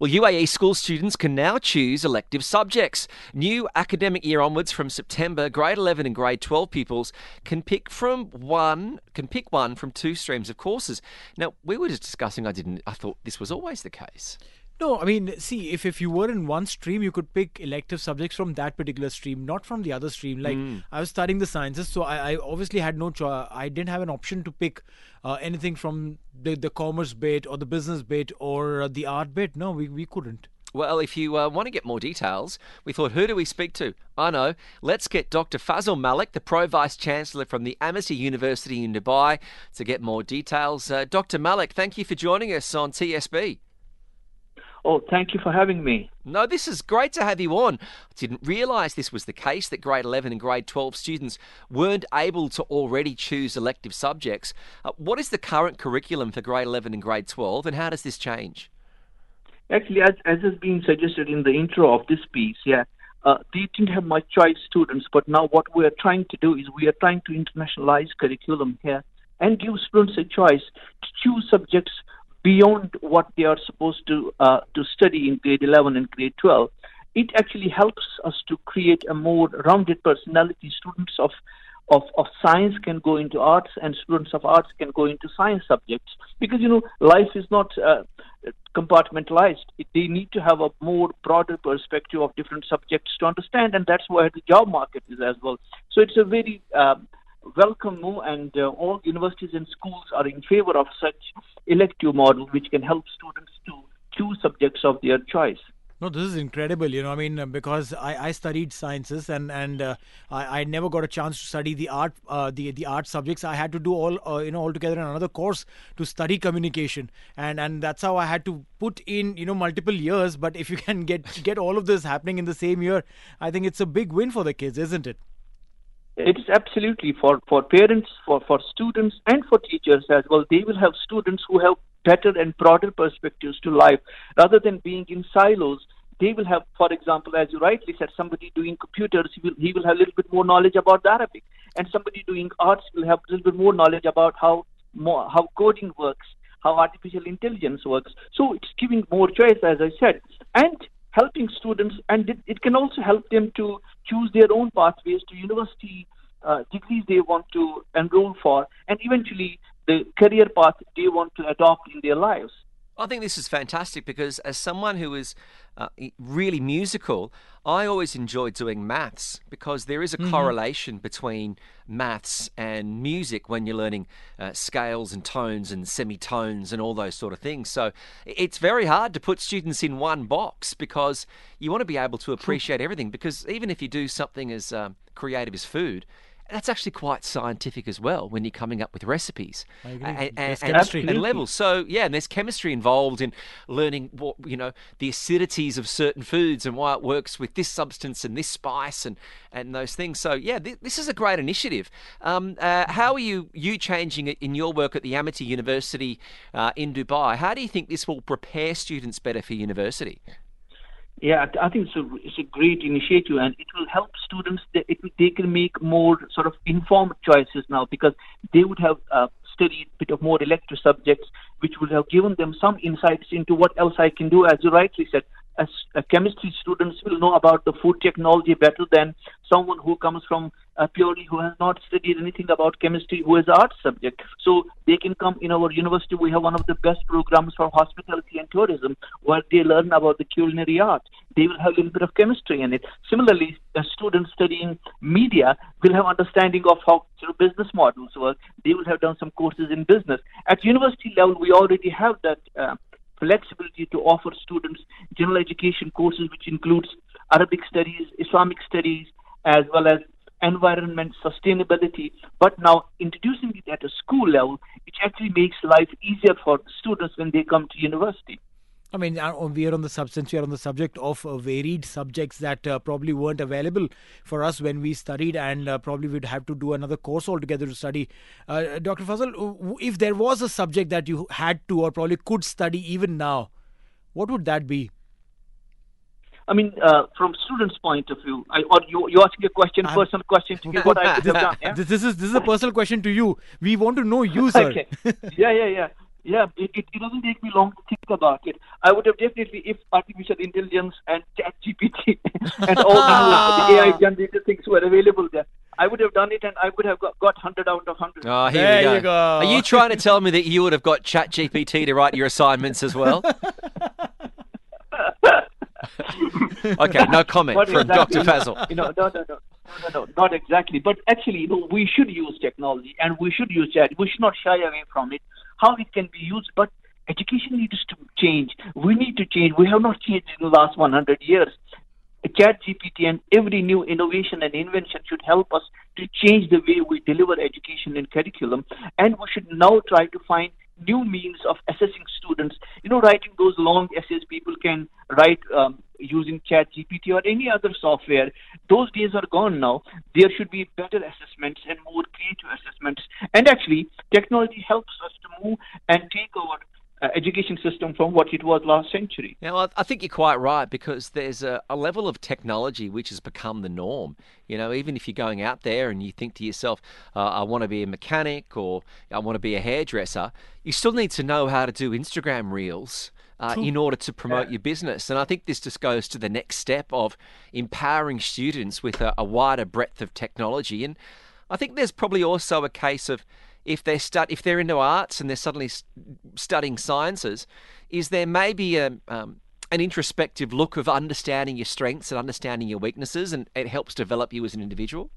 Well, UAE school students can now choose elective subjects. New academic year onwards from September, grade 11 and grade 12 pupils can pick from one can pick one from two streams of courses. Now, we were just discussing I didn't I thought this was always the case. No, I mean, see, if, if you were in one stream, you could pick elective subjects from that particular stream, not from the other stream. Like, Mm. I was studying the sciences, so I, I obviously had no choice. I didn't have an option to pick uh, anything from the, the commerce bit or the business bit or uh, the art bit. No, we, we couldn't. Well, if you uh, want to get more details, we thought, who do we speak to? I know. Let's get Dr. Fazal Malik, the Pro Vice Chancellor from the Amity University in Dubai, to get more details. Uh, Dr. Malik, thank you for joining us on TSB. Oh, thank you for having me. No, this is great to have you on. I didn't realise this was the case that grade 11 and grade 12 students weren't able to already choose elective subjects. Uh, what is the current curriculum for grade 11 and grade 12, and how does this change? Actually, as, as has been suggested in the intro of this piece, yeah, uh, they didn't have much choice students, but now what we are trying to do is we are trying to internationalize curriculum here and give students a choice to choose subjects beyond what they are supposed to uh, to study in grade 11 and grade 12. It actually helps us to create a more rounded personality. Students of of, of science can go into arts and students of arts can go into science subjects because you know life is not uh, compartmentalized they need to have a more broader perspective of different subjects to understand and that's where the job market is as well so it's a very um, welcome move and uh, all universities and schools are in favor of such elective model which can help students to choose subjects of their choice No, this is incredible. You know, I mean, uh, because I, I studied sciences and and uh, I, I never got a chance to study the art uh, the the art subjects. I had to do all uh, you know altogether in another course to study communication, and and that's how I had to put in you know multiple years. But if you can get get all of this happening in the same year, I think it's a big win for the kids, isn't it? It is absolutely for, for parents, for, for students, and for teachers as well. They will have students who have better and broader perspectives to life rather than being in silos. They will have, for example, as you rightly said, somebody doing computers, he will, he will have a little bit more knowledge about Arabic, and somebody doing arts will have a little bit more knowledge about how more, how coding works, how artificial intelligence works. So it's giving more choice, as I said, and helping students, and it, it can also help them to choose their own pathways to university uh, degrees they want to enroll for, and eventually the career path they want to adopt in their lives. I think this is fantastic because, as someone who is uh, really musical, I always enjoy doing maths because there is a Mhm. correlation between maths and music when you're learning uh, scales and tones and semitones and all those sort of things. So it's very hard to put students in one box because you want to be able to appreciate everything. Because even if you do something as um, creative as food, that's actually quite scientific as well when you're coming up with recipes I agree. and, and, and levels. So yeah, and there's chemistry involved in learning what you know the acidities of certain foods and why it works with this substance and this spice and and those things. So yeah, th- this is a great initiative. Um, uh, how are you you changing it in your work at the Amity University uh, in Dubai? How do you think this will prepare students better for university? Yeah, I- think it's a, it's a great initiative and it will help students. That it, they can make more sort of informed choices now because they would have uh, studied a bit of more elective subjects, which would have given them some insights into what else I can do. As you rightly said, as uh, chemistry students will know about the food technology better than someone who comes from uh, purely who has not studied anything about chemistry, who is art subject. So they can come in our university. We have one of the best programs for hospitality and tourism, where they learn about the culinary art. They will have a little bit of chemistry in it. Similarly, a student studying media will have understanding of how sort of business models work. They will have done some courses in business. At university level, we already have that. Uh, flexibility to offer students general education courses, which includes Arabic studies, Islamic studies, as well as environment sustainability. But now introducing it at a school level, it actually makes life easier for students when they come to university. I mean, uh, we are on the substance, we are on the subject of uh, varied subjects that uh, probably weren't available for us when we studied, and uh, probably we'd have to do another course altogether to study. Uh, Dr. Fazal, if there was a subject that you had to or probably could study even now, what would that be? I mean, uh, from students' point of view, I, or you, you asking a question, I'm- personal question to me, what I could have done. Yeah? This, this is this is a personal question to you. We want to know you, sir. Okay. yeah, yeah, yeah. Yeah, it, it, it doesn't take me long to think about it. I would have definitely, if artificial intelligence and ChatGPT and all the, the AI generated things were available there, I would have done it and I would have got, got 100 out of 100. Oh, here There we go. you go. Are you trying to tell me that you would have got ChatGPT to write your assignments as well? okay, no comment from exactly. Dr. Fazal. You know, no, no, no, no, no, no, not exactly. But actually, you know, we should use technology and we should use chat. We should not shy away from it. How it can be used, but education needs to change. We need to change. We have not changed in the last 100 years. Chat GPT and every new innovation and invention should help us to change the way we deliver education and curriculum. And we should now try to find new means of assessing students. You know, writing those long essays people can write um, using Chat GPT or any other software. Those days are gone now. There should be better assessments and more creative assessments. And actually, technology helps us to move and take our uh, education system from what it was last century. Now, I- I think you're quite right because there's a, a level of technology which has become the norm. You know, even if you're going out there and you think to yourself, uh, I want to be a mechanic or I want to be a hairdresser, you still need to know how to do Instagram reels. Uh, in order to promote your business. And I think this just goes to the next step of empowering students with a, a wider breadth of technology. And I think there's probably also a case of if they're stud- if they're into arts and they're suddenly studying sciences, is there maybe a um, an introspective look of understanding your strengths and understanding your weaknesses, and it helps develop you as an individual.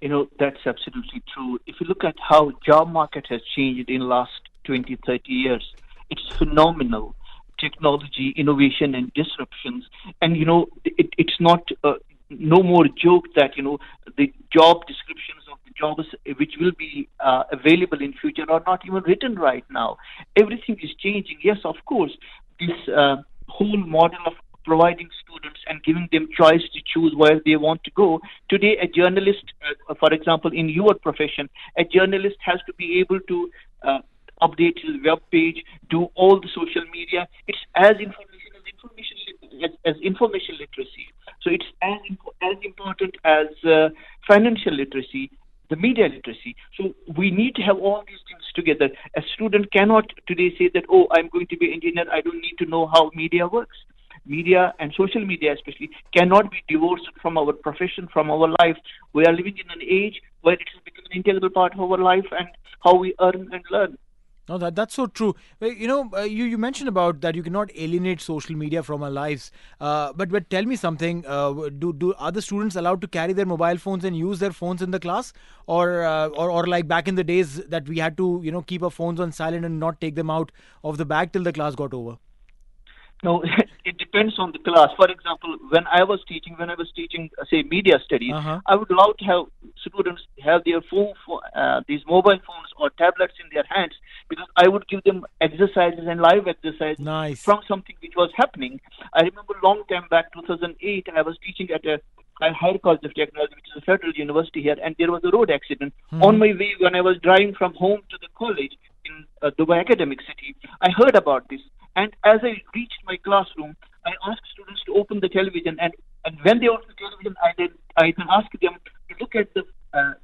You know, that's absolutely true. If you look at how job market has changed in the last 20, 30 years, it's phenomenal. Technology, innovation, and disruptions. And, you know, it, it's not uh, no more joke that, you know, the job descriptions jobs which will be uh, available in future are not even written right now. Everything is changing. Yes, of course, this uh, whole model of providing students and giving them choice to choose where they want to go. Today, a journalist, uh, for example, in your profession, a journalist has to be able to uh, update his web page, do all the social media. It's as information as information as, as information literacy. So it's as as important as uh, financial literacy, the media literacy. So we need to have all these things together. A student cannot today say that, oh, I'm going to be an engineer. I don't need to know how media works. Media and social media, especially, cannot be divorced from our profession, from our life. We are living in an age where it has become an integral part of our life and how we earn and learn. No, that that's so true. Well, You know, uh, you you mentioned about that you cannot alienate social media from our lives. Uh, but but tell me something. Uh, do do are the students allowed to carry their mobile phones and use their phones in the class, or uh, or or like back in the days that we had to you know keep our phones on silent and not take them out of the bag till the class got over? No, it depends on the class. For example, when I was teaching, when I was teaching, uh, say, media studies, Uh-huh. I would love to have students have their phone, uh, these mobile phones or tablets in their hands because I would give them exercises and live exercises Nice. from something which was happening. I remember long time back, 2008, I was teaching at a higher college of technology, which is a federal university here, and there was a road accident. On my way, when I was driving from home to the college in uh, Dubai Academic City, I heard about this. And as I reached my classroom, I asked students to open the television, and, and when they opened the television, I did I then asked them to look at the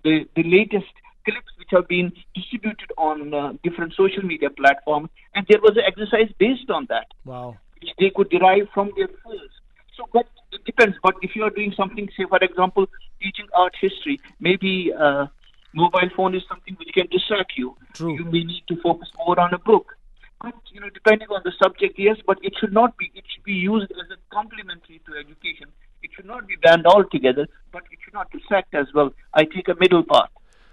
the, the latest clips which have been distributed on uh, different social media platforms, and there was an exercise based on that Wow. which they could derive from their phones. So, but it depends. But if you are doing something, say, for example, teaching art history, maybe uh, mobile phone is something which can distract you. True. You may need to focus more on a book. But you know, depending on the subject, yes. But it should not be. It should be used as a complementary to education. It should not be banned altogether, but should not distract as well. I take a middle path.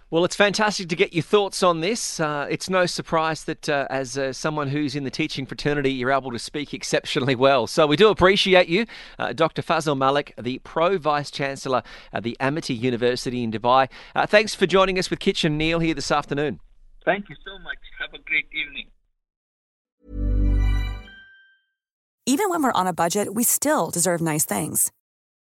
Well, it's fantastic to get your thoughts on this. Uh, it's no surprise that uh, as uh, someone who's in the teaching fraternity, you're able to speak exceptionally well. So we do appreciate you, uh, Dr. Fazal Malik, the Pro Vice Chancellor at the Amity University in Dubai. Uh, thanks for joining us with Kitchen Neil here this afternoon. Thank you so much. Have a great evening. Even when we're on a budget, we still deserve nice things.